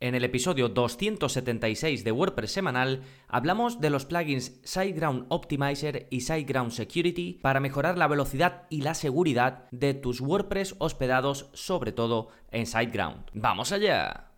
En el episodio 276 de WordPress semanal hablamos de los plugins SiteGround Optimizer y SiteGround Security para mejorar la velocidad y la seguridad de tus WordPress hospedados, sobre todo en SiteGround. ¡Vamos allá!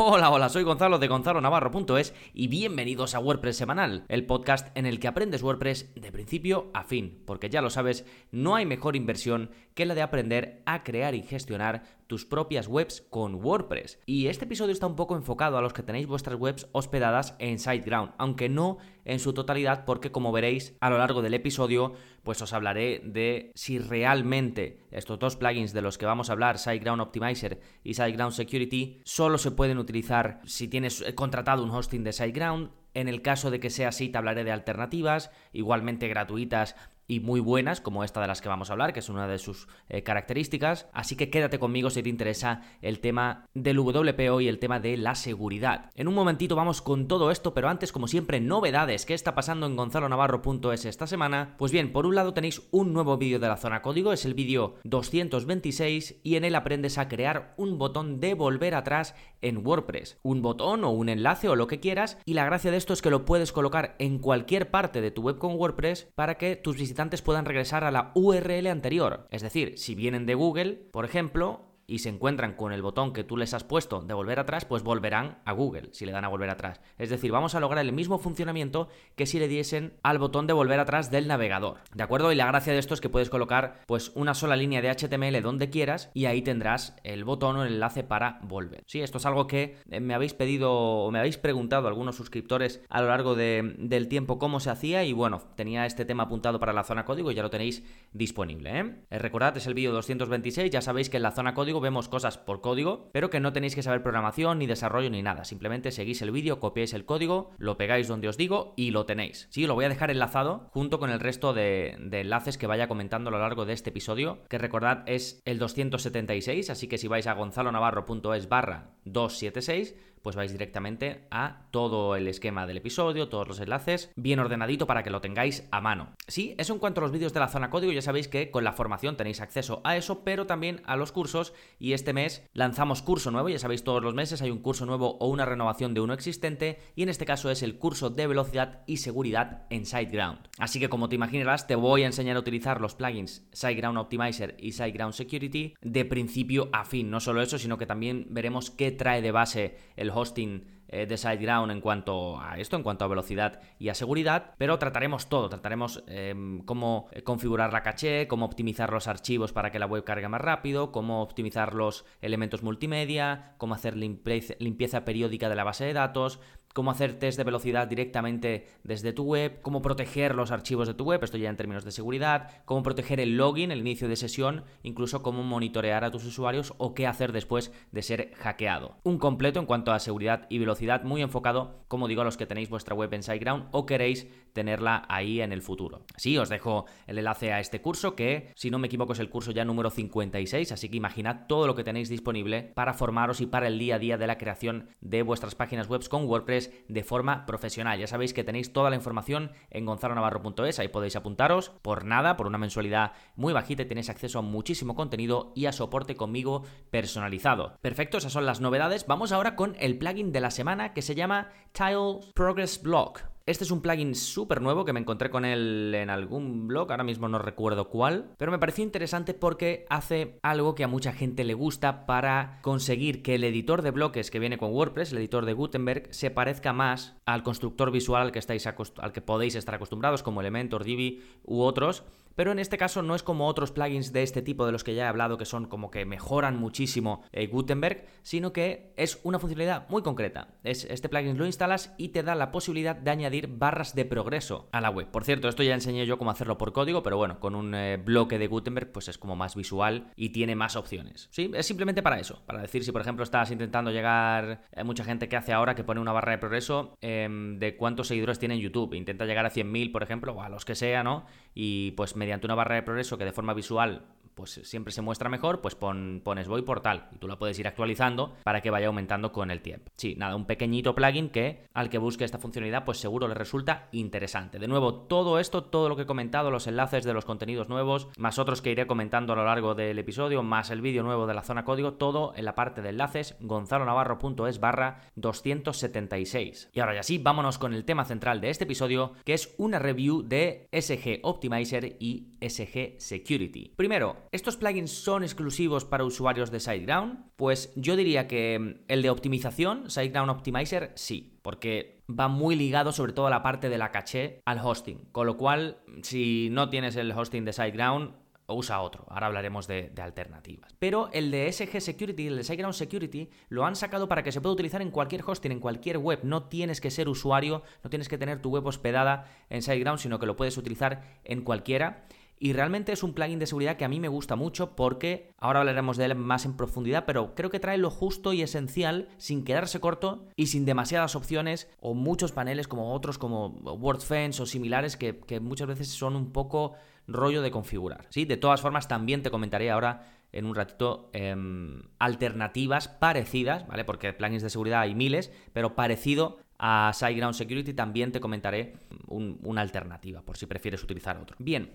Hola, hola, soy Gonzalo de Gonzalo Navarro.es y bienvenidos a WordPress Semanal, el podcast en el que aprendes WordPress de principio a fin, porque ya lo sabes, no hay mejor inversión que la de aprender a crear y gestionar tus propias webs con WordPress. Y este episodio está un poco enfocado a los que tenéis vuestras webs hospedadas en SiteGround, aunque no en su totalidad, porque como veréis a lo largo del episodio, pues os hablaré de si realmente estos dos plugins de los que vamos a hablar, SiteGround Optimizer y SiteGround Security, solo se pueden utilizar si tienes contratado un hosting de SiteGround. En el caso de que sea así, te hablaré de alternativas, igualmente gratuitas y muy buenas, como esta de las que vamos a hablar, que es una de sus eh, características. Así que quédate conmigo si te interesa el tema del WPO y el tema de la seguridad. En un momentito vamos con todo esto, pero antes, como siempre, novedades. ¿Qué está pasando en gonzalonavarro.es esta semana? Pues bien, por un lado tenéis un nuevo vídeo de la zona código, es el vídeo 226 y en él aprendes a crear un botón de volver atrás en WordPress. Un botón o un enlace o lo que quieras y la gracia de esto es que lo puedes colocar en cualquier parte de tu web con WordPress para que tus visitantes puedan regresar a la URL anterior. Es decir, si vienen de Google, por ejemplo, y se encuentran con el botón que tú les has puesto de volver atrás, pues volverán a Google si le dan a volver atrás. Es decir, vamos a lograr el mismo funcionamiento que si le diesen al botón de volver atrás del navegador. ¿De acuerdo? Y la gracia de esto es que puedes colocar pues una sola línea de HTML donde quieras y ahí tendrás el botón o el enlace para volver. Sí, esto es algo que eh, me habéis pedido o me habéis preguntado algunos suscriptores a lo largo del tiempo cómo se hacía y bueno, tenía este tema apuntado para la zona código y ya lo tenéis disponible. ¿eh? Eh, recordad, es el vídeo 226, ya sabéis que en la zona código vemos cosas por código, pero que no tenéis que saber programación, ni desarrollo, ni nada. Simplemente seguís el vídeo, copiáis el código, lo pegáis donde os digo y lo tenéis. Sí, lo voy a dejar enlazado junto con el resto de, enlaces que vaya comentando a lo largo de este episodio, que recordad es el 276, así que si vais a gonzalonavarro.es barra 276, pues vais directamente a todo el esquema del episodio, todos los enlaces, bien ordenadito para que lo tengáis a mano. Sí, eso en cuanto a los vídeos de la zona código, ya sabéis que con la formación tenéis acceso a eso, pero también a los cursos y este mes lanzamos curso nuevo, ya sabéis todos los meses hay un curso nuevo o una renovación de uno existente y en este caso es el curso de velocidad y seguridad en SiteGround. Así que como te imaginarás, te voy a enseñar a utilizar los plugins SiteGround Optimizer y SiteGround Security de principio a fin, no solo eso, sino que también veremos qué trae de base el hosting eh, de SiteGround en cuanto a esto, en cuanto a velocidad y a seguridad, pero trataremos todo, trataremos em, cómo configurar la caché, cómo optimizar los archivos para que la web cargue más rápido, cómo optimizar los elementos multimedia, cómo hacer limpieza periódica de la base de datos, cómo hacer test de velocidad directamente desde tu web, cómo proteger los archivos de tu web, esto ya en términos de seguridad, cómo proteger el login, el inicio de sesión, incluso cómo monitorear a tus usuarios o qué hacer después de ser hackeado. Un completo en cuanto a seguridad y velocidad muy enfocado, como digo, a los que tenéis vuestra web en SiteGround o queréis tenerla ahí en el futuro. Sí, os dejo el enlace a este curso que, si no me equivoco, es el curso ya número 56, así que imaginad todo lo que tenéis disponible para formaros y para el día a día de la creación de vuestras páginas web con WordPress de forma profesional. Ya sabéis que tenéis toda la información en gonzalonavarro.es, ahí podéis apuntaros por nada, por una mensualidad muy bajita y tenéis acceso a muchísimo contenido y a soporte conmigo personalizado. Perfecto, esas son las novedades. Vamos ahora con el plugin de la semana que se llama Tile Progress Block. Este es un plugin súper nuevo que me encontré con él en algún blog, ahora mismo no recuerdo cuál, pero me pareció interesante porque hace algo que a mucha gente le gusta para conseguir que el editor de bloques que viene con WordPress, el editor de Gutenberg, se parezca más al constructor visual al que, estáis al que podéis estar acostumbrados, como Elementor, Divi u otros, pero en este caso no es como otros plugins de este tipo de los que ya he hablado que son como que mejoran muchísimo eh, Gutenberg, sino que es una funcionalidad muy concreta. Es, este plugin lo instalas y te da la posibilidad de añadir barras de progreso a la web. Por cierto, esto ya enseñé yo cómo hacerlo por código, pero bueno, con un eh, bloque de Gutenberg pues es como más visual y tiene más opciones. Sí, es simplemente para eso, para decir si por ejemplo estás intentando llegar, hay mucha gente que hace ahora que pone una barra de progreso em, de cuántos seguidores tiene en YouTube, intenta llegar a 100.000 por ejemplo, o a los que sea, ¿no? Y pues me mediante una barra de progreso que de forma visual pues siempre se muestra mejor, pues pon, pones Voy Portal y tú la puedes ir actualizando para que vaya aumentando con el tiempo. Sí, nada, un pequeñito plugin que al que busque esta funcionalidad, pues seguro le resulta interesante. De nuevo, todo esto, todo lo que he comentado, los enlaces de los contenidos nuevos, más otros que iré comentando a lo largo del episodio, más el vídeo nuevo de la zona código, todo en la parte de enlaces, gonzalonavarro.es barra 276. Y ahora ya sí, vámonos con el tema central de este episodio, que es una review de SG Optimizer y SG Security. Primero, ¿estos plugins son exclusivos para usuarios de SiteGround? Pues yo diría que mm, el de optimización, SiteGround Optimizer, sí, porque va muy ligado sobre todo a la parte de la caché al hosting. Con lo cual, si no tienes el hosting de SiteGround, usa otro. Ahora hablaremos de, alternativas. Pero el de SG Security, el de SiteGround Security, lo han sacado para que se pueda utilizar en cualquier hosting, en cualquier web. No tienes que ser usuario, no tienes que tener tu web hospedada en SiteGround, sino que lo puedes utilizar en cualquiera. Y realmente es un plugin de seguridad que a mí me gusta mucho porque ahora hablaremos de él más en profundidad, pero creo que trae lo justo y esencial sin quedarse corto y sin demasiadas opciones o muchos paneles como otros como WordFence o similares que, muchas veces son un poco rollo de configurar. ¿sí? De todas formas, también te comentaré ahora en un ratito em, alternativas parecidas, ¿vale? Porque plugins de seguridad hay miles, pero parecido a SiteGround Security también te comentaré una alternativa, por si prefieres utilizar otro. Bien,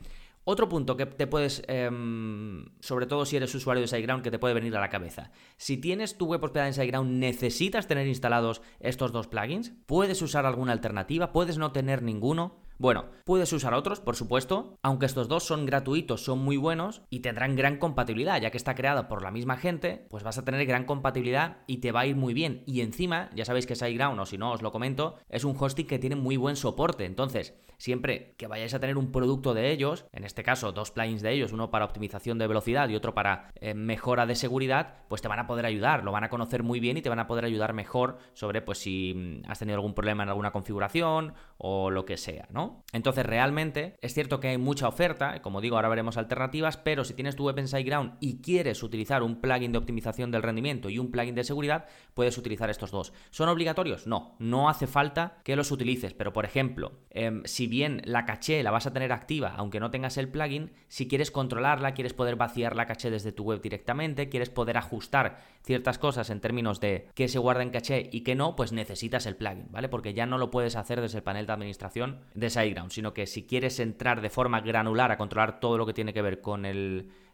otro punto que te puedes, em, sobre todo si eres usuario de SiteGround, que te puede venir a la cabeza. Si tienes tu web hospedada en SiteGround, ¿necesitas tener instalados estos dos plugins? ¿Puedes usar alguna alternativa? ¿Puedes no tener ninguno? Bueno, puedes usar otros, por supuesto, aunque estos dos son gratuitos, son muy buenos y tendrán gran compatibilidad, ya que está creado por la misma gente, pues vas a tener gran compatibilidad y te va a ir muy bien. Y encima, ya sabéis que SiteGround, o si no os lo comento, es un hosting que tiene muy buen soporte. Entonces, siempre que vayáis a tener un producto de ellos, en este caso dos plugins de ellos, uno para optimización de velocidad y otro para eh, mejora de seguridad, pues te van a poder ayudar, lo van a conocer muy bien y te van a poder ayudar mejor sobre pues si mm, has tenido algún problema en alguna configuración o lo que sea, ¿no? Entonces, realmente es cierto que hay mucha oferta, como digo, ahora veremos alternativas, pero si tienes tu web en SiteGround y quieres utilizar un plugin de optimización del rendimiento y un plugin de seguridad, puedes utilizar estos dos. ¿Son obligatorios? No, no hace falta que los utilices, pero por ejemplo, em, si bien la caché la vas a tener activa, aunque no tengas el plugin, si quieres controlarla, quieres poder vaciar la caché desde tu web directamente, quieres poder ajustar ciertas cosas en términos de qué se guarda en caché y qué no, pues necesitas el plugin, ¿vale? Porque ya no lo puedes hacer desde el panel de administración de SiteGround, sino que si quieres entrar de forma granular a controlar todo lo que tiene que ver con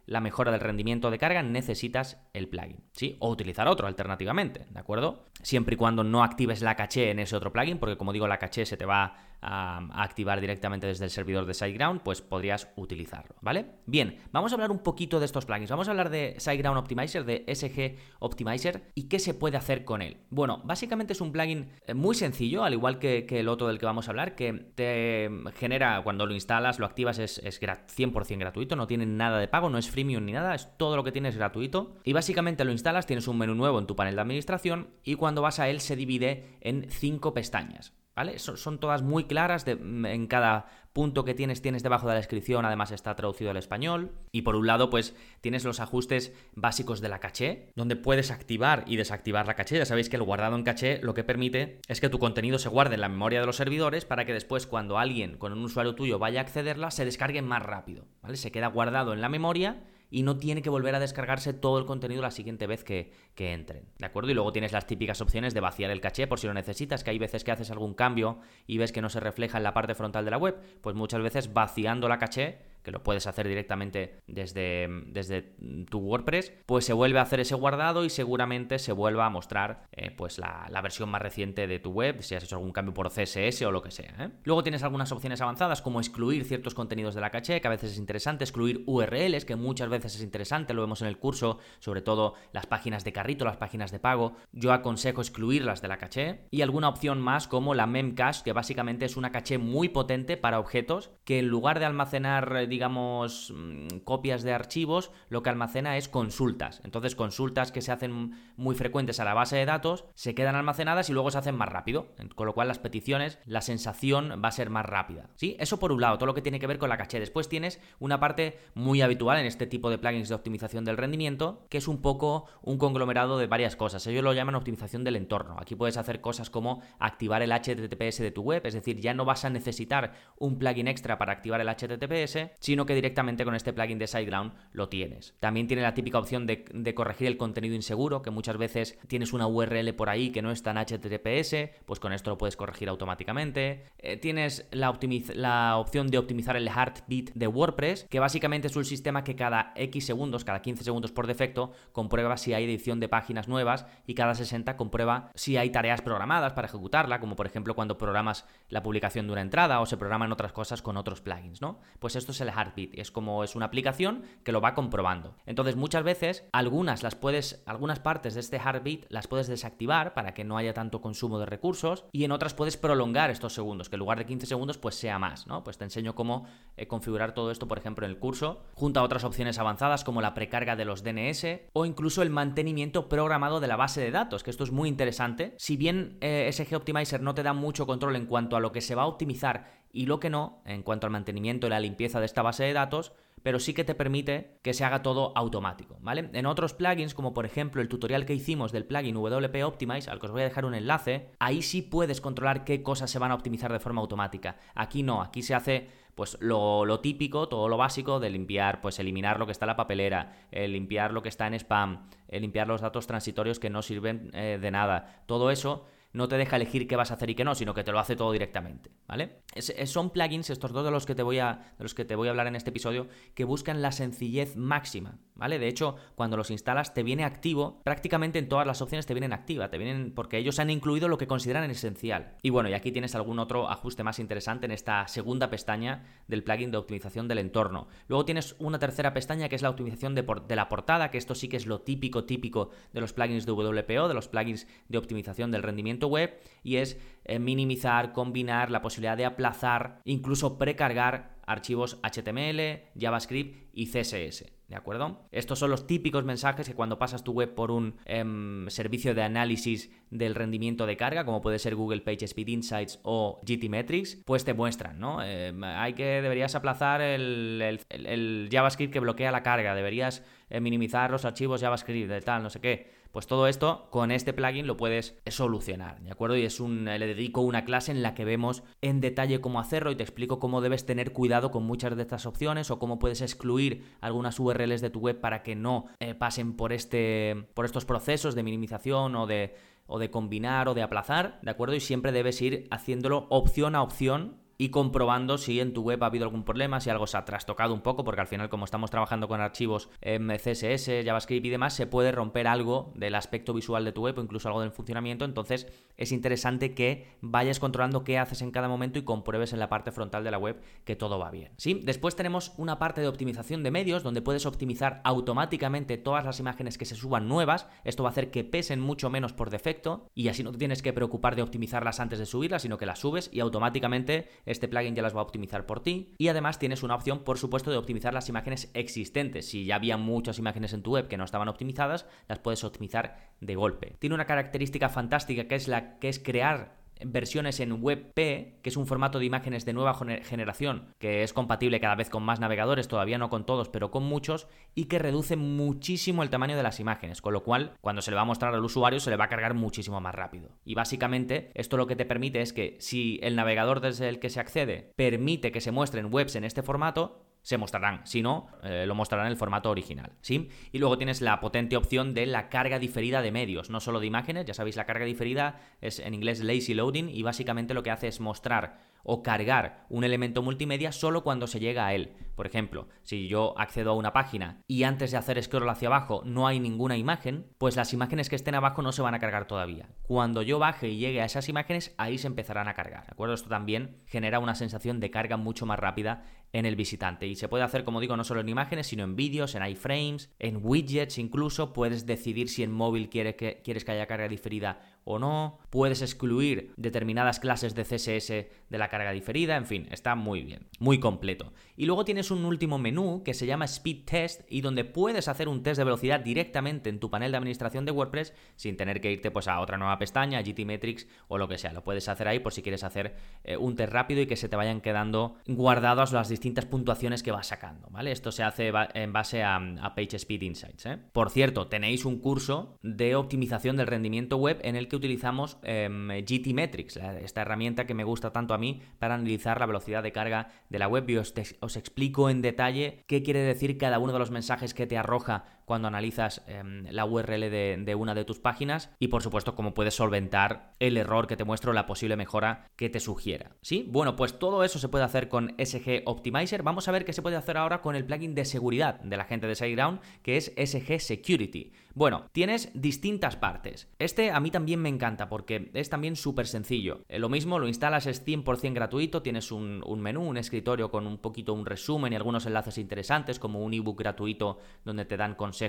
la mejora del rendimiento de carga, necesitas el plugin, ¿sí? O utilizar otro alternativamente, ¿de acuerdo? Siempre y cuando no actives la caché en ese otro plugin, porque como digo, la caché se te va a, activar directamente desde el servidor de SiteGround, pues podrías utilizarlo, ¿vale? Bien, vamos a hablar un poquito de estos plugins. Vamos a hablar de SiteGround Optimizer, de SG Optimizer y qué se puede hacer con él. Bueno, básicamente es un plugin eh, muy sencillo, al igual que, el otro del que vamos a hablar, que te genera, cuando lo instalas, lo activas, es, es 100% gratuito, no tiene nada de pago, no es freemium ni nada, es todo lo que tienes gratuito. Y básicamente lo instalas, tienes un menú nuevo en tu panel de administración y cuando vas a él se divide en cinco pestañas. Son, todas muy claras, en cada punto que tienes tienes debajo de la descripción, además está traducido al español. Y por un lado, pues tienes los ajustes básicos de la caché, donde puedes activar y desactivar la caché. Ya sabéis que el guardado en caché lo que permite es que tu contenido se guarde en la memoria de los servidores para que después cuando alguien con un usuario tuyo vaya a accederla, se descargue más rápido, ¿vale? Se queda guardado en la memoria y no tiene que volver a descargarse todo el contenido la siguiente vez que, entren. ¿De acuerdo? Y luego tienes las típicas opciones de vaciar el caché por si lo necesitas, que hay veces que haces algún cambio y ves que no se refleja en la parte frontal de la web, pues muchas veces vaciando la caché que lo puedes hacer directamente desde, desde tu WordPress, pues se vuelve a hacer ese guardado y seguramente se vuelva a mostrar eh, pues la, versión más reciente de tu web, si has hecho algún cambio por CSS o lo que sea. ¿eh? Luego tienes algunas opciones avanzadas como excluir ciertos contenidos de la caché, que a veces es interesante, excluir URLs, que muchas veces es interesante, lo vemos en el curso, sobre todo las páginas de carrito, las páginas de pago. Yo aconsejo excluirlas de la caché. Y alguna opción más como la Memcache, que básicamente es una caché muy potente para objetos que en lugar de almacenar digamos, mm, copias de archivos, lo que almacena es consultas. Entonces, consultas que se hacen muy frecuentes a la base de datos se quedan almacenadas y luego se hacen más rápido. Con lo cual, las peticiones, la sensación va a ser más rápida. ¿Sí? Eso por un lado, todo lo que tiene que ver con la caché. Después tienes una parte muy habitual en este tipo de plugins de optimización del rendimiento, que es un poco un conglomerado de varias cosas. Ellos lo llaman optimización del entorno. Aquí puedes hacer cosas como activar el HTTPS de tu web, es decir, ya no vas a necesitar un plugin extra para activar el HTTPS, sino que directamente con este plugin de SiteGround lo tienes. También tiene la típica opción de, corregir el contenido inseguro, que muchas veces tienes una URL por ahí que no está en HTTPS, pues con esto lo puedes corregir automáticamente. Eh, tienes la, opción de optimizar el heartbeat de WordPress, que básicamente es un sistema que cada X segundos, cada 15 segundos por defecto, comprueba si hay edición de páginas nuevas y cada 60 comprueba si hay tareas programadas para ejecutarla, como por ejemplo cuando programas la publicación de una entrada o se programan otras cosas con otros plugins, ¿no? Pues esto es Heartbeat, es como es una aplicación que lo va comprobando. Entonces, muchas veces algunas las puedes algunas partes de este Heartbeat las puedes desactivar para que no haya tanto consumo de recursos y en otras puedes prolongar estos segundos, que en lugar de 15 segundos pues sea más, ¿no? Pues te enseño cómo eh, configurar todo esto, por ejemplo, en el curso, junto a otras opciones avanzadas como la precarga de los DNS o incluso el mantenimiento programado de la base de datos, que esto es muy interesante. Si bien eh, SG Optimizer no te da mucho control en cuanto a lo que se va a optimizar y lo que no, en cuanto al mantenimiento y la limpieza de esta base de datos, pero sí que te permite que se haga todo automático, ¿vale? En otros plugins, como por ejemplo el tutorial que hicimos del plugin WP Optimize, al que os voy a dejar un enlace, ahí sí puedes controlar qué cosas se van a optimizar de forma automática. Aquí no, aquí se hace pues lo, típico, todo lo básico de limpiar, pues eliminar lo que está en la papelera, limpiar lo que está en spam, limpiar los datos transitorios que no sirven eh, de nada. Todo eso no te deja elegir qué vas a hacer y qué no, sino que te lo hace todo directamente, ¿vale? son plugins, estos dos de los, que te voy a, de los que te voy a hablar en este episodio, que buscan la sencillez máxima, ¿vale? De hecho, cuando los instalas te viene activo, prácticamente en todas las opciones te vienen activa, te vienen porque ellos han incluido lo que consideran esencial. Y bueno, y aquí tienes algún otro ajuste más interesante en esta segunda pestaña del plugin de optimización del entorno. Luego tienes una tercera pestaña que es la optimización de, de la portada, que esto sí que es lo típico, típico de los plugins de WPO, de los plugins de optimización del rendimiento web y es minimizar, combinar la posibilidad de aplazar, incluso precargar archivos HTML, JavaScript y CSS. ¿De acuerdo? Estos son los típicos mensajes que cuando pasas tu web por un em, servicio de análisis del rendimiento de carga, como puede ser Google PageSpeed Insights o GTmetrix, pues te muestran, ¿no? Em, hay que, deberías aplazar el, JavaScript que bloquea la carga, deberías eh, minimizar los archivos JavaScript, de tal, no sé qué. Pues todo esto con este plugin lo puedes solucionar, ¿de acuerdo? Y es un, le dedico una clase en la que vemos en detalle cómo hacerlo y te explico cómo debes tener cuidado con muchas de estas opciones o cómo puedes excluir algunas URLs de tu web para que no eh, pasen por, este, por estos procesos de minimización o de, o de combinar o de aplazar, ¿de acuerdo? Y siempre debes ir haciéndolo opción a opción y comprobando si en tu web ha habido algún problema, si algo se ha trastocado un poco, porque al final como estamos trabajando con archivos CSS, JavaScript y demás, se puede romper algo del aspecto visual de tu web o incluso algo del funcionamiento, entonces es interesante que vayas controlando qué haces en cada momento y compruebes en la parte frontal de la web que todo va bien. ¿sí? Después tenemos una parte de optimización de medios donde puedes optimizar automáticamente todas las imágenes que se suban nuevas, esto va a hacer que pesen mucho menos por defecto y así no te tienes que preocupar de optimizarlas antes de subirlas, sino que las subes y automáticamente este plugin ya las va a optimizar por ti. Y además tienes una opción, por supuesto, de optimizar las imágenes existentes. Si ya había muchas imágenes en tu web que no estaban optimizadas, las puedes optimizar de golpe. Tiene una característica fantástica que es la que es crear versiones en WebP, que es un formato de imágenes de nueva generación, que es compatible cada vez con más navegadores, todavía no con todos, pero con muchos, y que reduce muchísimo el tamaño de las imágenes, con lo cual cuando se le va a mostrar al usuario se le va a cargar muchísimo más rápido. Y básicamente esto lo que te permite es que si el navegador desde el que se accede permite que se muestren webs en este formato, se mostrarán. Si no, eh, lo mostrarán en el formato original. ¿sí? Y luego tienes la potente opción de la carga diferida de medios, no solo de imágenes. Ya sabéis, la carga diferida es en inglés lazy loading y básicamente lo que hace es mostrar o cargar un elemento multimedia solo cuando se llega a él. Por ejemplo, si yo accedo a una página y antes de hacer scroll hacia abajo no hay ninguna imagen, pues las imágenes que estén abajo no se van a cargar todavía. Cuando yo baje y llegue a esas imágenes, ahí se empezarán a cargar. ¿De acuerdo? Esto también genera una sensación de carga mucho más rápida en el visitante. Y se puede hacer, como digo, no solo en imágenes, sino en vídeos, en iframes, en widgets incluso. Puedes decidir si en móvil quieres que, quieres que haya carga diferida o no, puedes excluir determinadas clases de CSS de la carga diferida, en fin, está muy bien, muy completo. Y luego tienes un último menú que se llama Speed Test y donde puedes hacer un test de velocidad directamente en tu panel de administración de WordPress sin tener que irte pues a otra nueva pestaña, GTmetrix o lo que sea. Lo puedes hacer ahí por si quieres hacer eh, un test rápido y que se te vayan quedando guardadas las distintas puntuaciones que vas sacando, ¿vale? Esto se hace en base a, PageSpeed Insights. ¿eh? Por cierto, tenéis un curso de optimización del rendimiento web en el que utilizamos em, GTmetrix, esta herramienta que me gusta tanto a mí para analizar la velocidad de carga de la web y os explico en detalle qué quiere decir cada uno de los mensajes que te arroja cuando analizas em, la URL de, una de tus páginas y por supuesto cómo puedes solventar el error que te muestro, la posible mejora que te sugiera. ¿Sí? Bueno, pues todo eso se puede hacer con SG Optimizer. Vamos a ver qué se puede hacer ahora con el plugin de seguridad de la gente de SiteGround, que es SG Security. Bueno, tienes distintas partes. Este a mí también me encanta porque es también súper sencillo. Eh, lo mismo, lo instalas, es 100% gratuito, tienes un, un, menú, un escritorio con un poquito un resumen y algunos enlaces interesantes como un ebook gratuito donde te dan consejos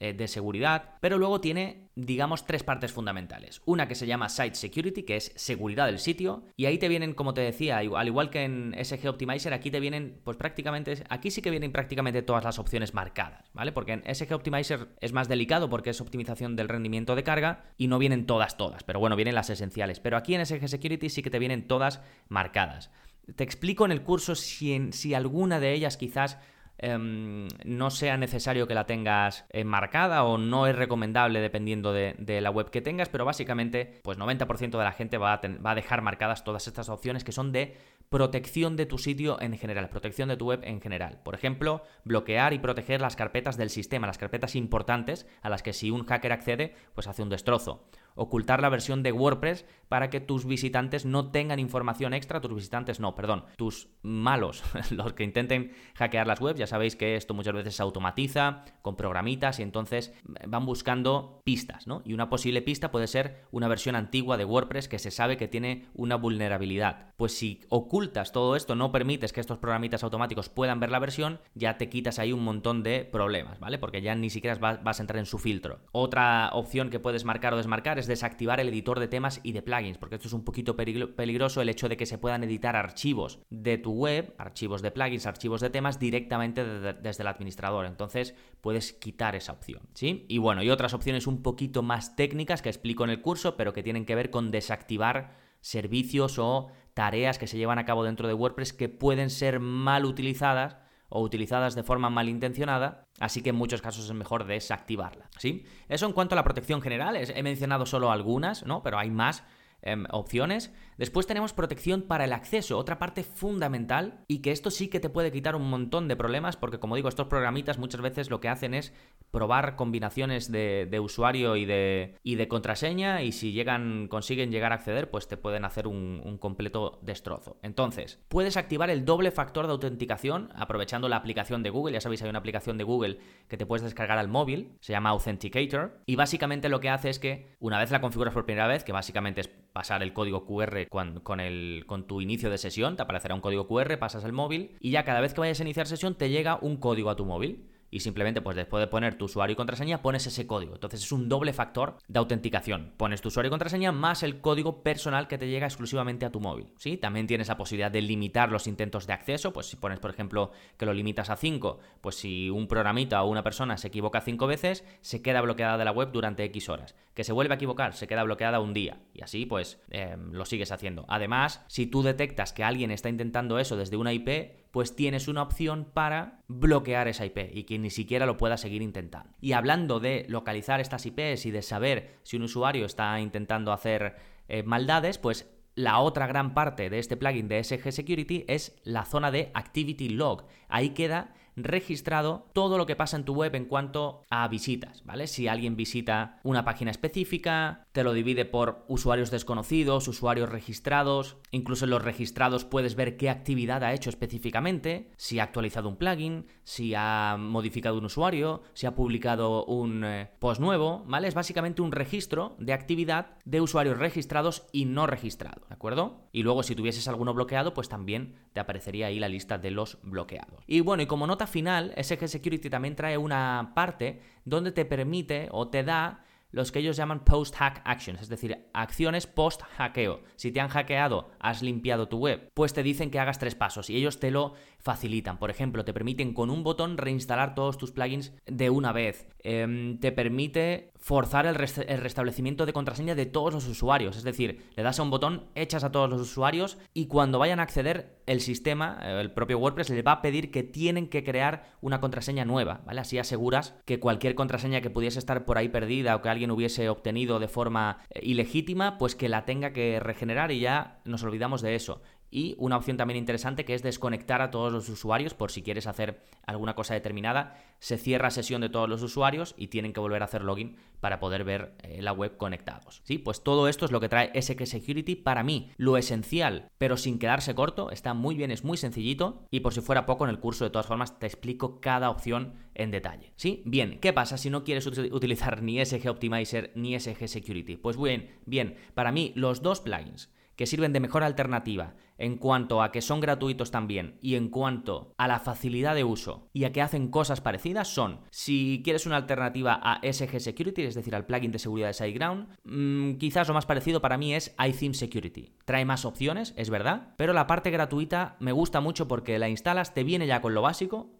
eh, de seguridad, pero luego tiene, digamos, tres partes fundamentales. Una que se llama Site Security, que es seguridad del sitio, y ahí te vienen, como te decía, al igual que en SG Optimizer, aquí te vienen, pues prácticamente, aquí sí que vienen prácticamente todas las opciones marcadas, ¿vale? Porque en SG Optimizer es más delicado porque es optimización del rendimiento de carga y no vienen todas, todas, pero bueno, vienen las esenciales. Pero aquí en SG Security sí que te vienen todas marcadas. Te explico en el curso si, si alguna de ellas quizás Em, no sea necesario que la tengas enmarcada o no es recomendable dependiendo de, la web que tengas, pero básicamente pues 90% de la gente va a dejar marcadas todas estas opciones que son de protección de tu sitio en general, protección de tu web en general. Por ejemplo, bloquear y proteger las carpetas del sistema, las carpetas importantes a las que si un hacker accede, pues hace un destrozo ocultar la versión de WordPress para que tus visitantes no tengan información extra, tus visitantes no, perdón, tus malos, los que intenten hackear las webs, ya sabéis que esto muchas veces se automatiza con programitas y entonces van buscando pistas, ¿no? Y una posible pista puede ser una versión antigua de WordPress que se sabe que tiene una vulnerabilidad. Pues si ocultas todo esto, no permites que estos programitas automáticos puedan ver la versión, ya te quitas ahí un montón de problemas, ¿vale? Porque ya ni siquiera vas a entrar en su filtro. Otra opción que puedes marcar o desmarcar es desactivar el editor de temas y de plugins, porque esto es un poquito peligroso el hecho de que se puedan editar archivos de tu web, archivos de plugins, archivos de temas directamente desde el administrador. Entonces puedes quitar esa opción, ¿sí? Y bueno, y otras opciones un poquito más técnicas que explico en el curso, pero que tienen que ver con desactivar servicios o tareas que se llevan a cabo dentro de WordPress que pueden ser mal utilizadas o utilizadas de forma malintencionada, así que en muchos casos es mejor desactivarla, ¿sí? Eso en cuanto a la protección general, he mencionado solo algunas, ¿no? Pero hay más Em, opciones. Después tenemos protección para el acceso, otra parte fundamental y que esto sí que te puede quitar un montón de problemas porque como digo, estos programitas muchas veces lo que hacen es probar combinaciones de, usuario y de, y de, contraseña y si llegan, consiguen llegar a acceder, pues te pueden hacer un, un completo destrozo. Entonces, puedes activar el doble factor de autenticación aprovechando la aplicación de Google. Ya sabéis, hay una aplicación de Google que te puedes descargar al móvil, se llama Authenticator y básicamente lo que hace es que una vez la configuras por primera vez, que básicamente es pasar el código QR con, el, con tu inicio de sesión, te aparecerá un código QR, pasas el móvil y ya cada vez que vayas a iniciar sesión te llega un código a tu móvil y simplemente pues después de poner tu usuario y contraseña pones ese código. Entonces es un doble factor de autenticación. Pones tu usuario y contraseña más el código personal que te llega exclusivamente a tu móvil. ¿sí? También tienes la posibilidad de limitar los intentos de acceso, pues si pones por ejemplo que lo limitas a 5, pues si un programita o una persona se equivoca 5 veces, se queda bloqueada de la web durante X horas. Que se vuelve a equivocar, se queda bloqueada un día. Y así pues em, lo sigues haciendo. Además, si tú detectas que alguien está intentando eso desde una IP, pues tienes una opción para bloquear esa IP y que ni siquiera lo pueda seguir intentando. Y hablando de localizar estas IPs y de saber si un usuario está intentando hacer eh, maldades, pues la otra gran parte de este plugin de SG Security es la zona de Activity Log. Ahí queda registrado todo lo que pasa en tu web en cuanto a visitas, ¿vale? Si alguien visita una página específica, te lo divide por usuarios desconocidos, usuarios registrados, incluso en los registrados puedes ver qué actividad ha hecho específicamente, si ha actualizado un plugin, si ha modificado un usuario, si ha publicado un eh, post nuevo, ¿vale? Es básicamente un registro de actividad de usuarios registrados y no registrados, ¿de acuerdo? Y luego si tuvieses alguno bloqueado, pues también te aparecería ahí la lista de los bloqueados. Y bueno, y como nota final, SG Security también trae una parte donde te permite o te da los que ellos llaman post-hack actions, es decir, acciones post-hackeo. Si te han hackeado, has limpiado tu web, pues te dicen que hagas tres pasos y ellos te lo facilitan. Por ejemplo, te permiten con un botón reinstalar todos tus plugins de una vez. Em, te permite forzar el, restablecimiento de contraseña de todos los usuarios. Es decir, le das a un botón, echas a todos los usuarios y cuando vayan a acceder, el sistema, eh, el propio WordPress, les va a pedir que tienen que crear una contraseña nueva. Así aseguras que cualquier contraseña que pudiese estar por ahí perdida o que alguien hubiese obtenido de forma eh, ilegítima, pues que la tenga que regenerar y ya nos olvidamos de eso. Y una opción también interesante que es desconectar a todos los usuarios por si quieres hacer alguna cosa determinada. Se cierra sesión de todos los usuarios y tienen que volver a hacer login para poder ver eh, la web conectados. Sí, pues todo esto es lo que trae SQ Security para mí. Lo esencial, pero sin quedarse corto, está muy bien, es muy sencillito. Y por si fuera poco, en el curso de todas formas te explico cada opción en detalle. ¿Sí? Bien, ¿qué pasa si no quieres utilizar ni SG Optimizer ni SG Security? Pues bien, bien, para mí los dos plugins que sirven de mejor alternativa en cuanto a que son gratuitos también y en cuanto a la facilidad de uso y a que hacen cosas parecidas son, si quieres una alternativa a SG Security, es decir, al plugin de seguridad de SiteGround, mmm, quizás lo más parecido para mí es iTheme Security. Trae más opciones, es verdad, pero la parte gratuita me gusta mucho porque la instalas, te viene ya con lo básico,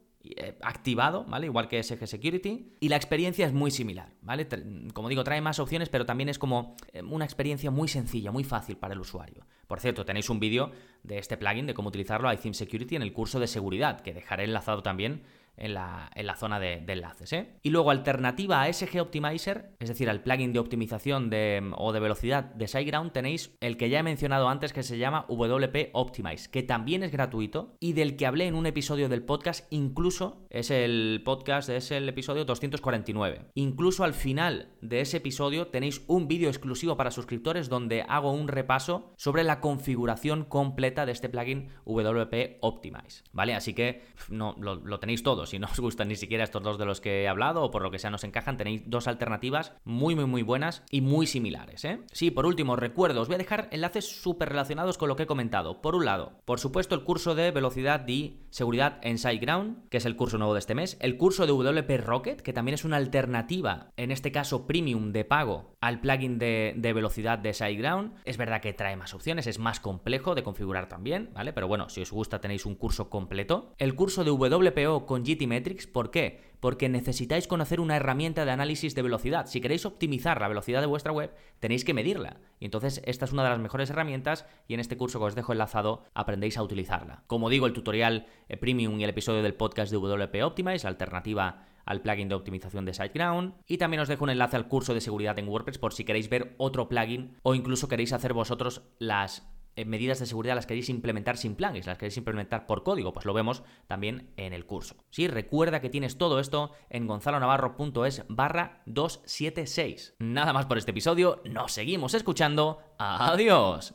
activado, ¿vale? Igual que SG Security. Y la experiencia es muy similar, ¿vale? Como digo, trae más opciones, pero también es como eh, una experiencia muy sencilla, muy fácil para el usuario. Por cierto, tenéis un vídeo de este plugin, de cómo utilizarlo iTheme Security en el curso de seguridad, que dejaré enlazado también en la, zona de, enlaces. ¿eh? Y luego, alternativa a SG Optimizer, es decir, al plugin de optimización o de velocidad de SiteGround, tenéis el que ya he mencionado antes que se llama WP Optimize, que también es gratuito y del que hablé en un episodio del podcast, incluso es el podcast, es el episodio 249. Incluso al final de ese episodio tenéis un vídeo exclusivo para suscriptores donde hago un repaso sobre la configuración completa de este plugin WP Optimize. ¿Vale? Así que no, lo, tenéis todo si no os gustan ni siquiera estos dos de los que he hablado o por lo que sea nos encajan, tenéis dos alternativas muy, muy, muy buenas y muy similares. ¿eh? Sí, por último, recuerdo, os voy a dejar enlaces súper relacionados con lo que he comentado. Por un lado, por supuesto, el curso de velocidad y seguridad en SiteGround, que es el curso nuevo de este mes. El curso de WP Rocket, que también es una alternativa, en este caso premium de pago, al plugin de, velocidad de SiteGround. Es verdad que trae más opciones, es más complejo de configurar también, ¿vale? Pero bueno, si os gusta tenéis un curso completo. El curso de WPO con Metrics, ¿por qué? Porque necesitáis conocer una herramienta de análisis de velocidad. Si queréis optimizar la velocidad de vuestra web, tenéis que medirla. Y entonces esta es una de las mejores herramientas y en este curso que os dejo enlazado aprendéis a utilizarla. Como digo, el tutorial eh, premium y el episodio del podcast de WP Optimize, alternativa al plugin de optimización de SiteGround. Y también os dejo un enlace al curso de seguridad en WordPress por si queréis ver otro plugin o incluso queréis hacer vosotros las eh, medidas de seguridad las queréis implementar sin plugins, las queréis implementar por código, pues lo vemos también en el curso. Sí, recuerda que tienes todo esto en gonzalonavarro.es barra 276. Nada más por este episodio, nos seguimos escuchando. Adiós.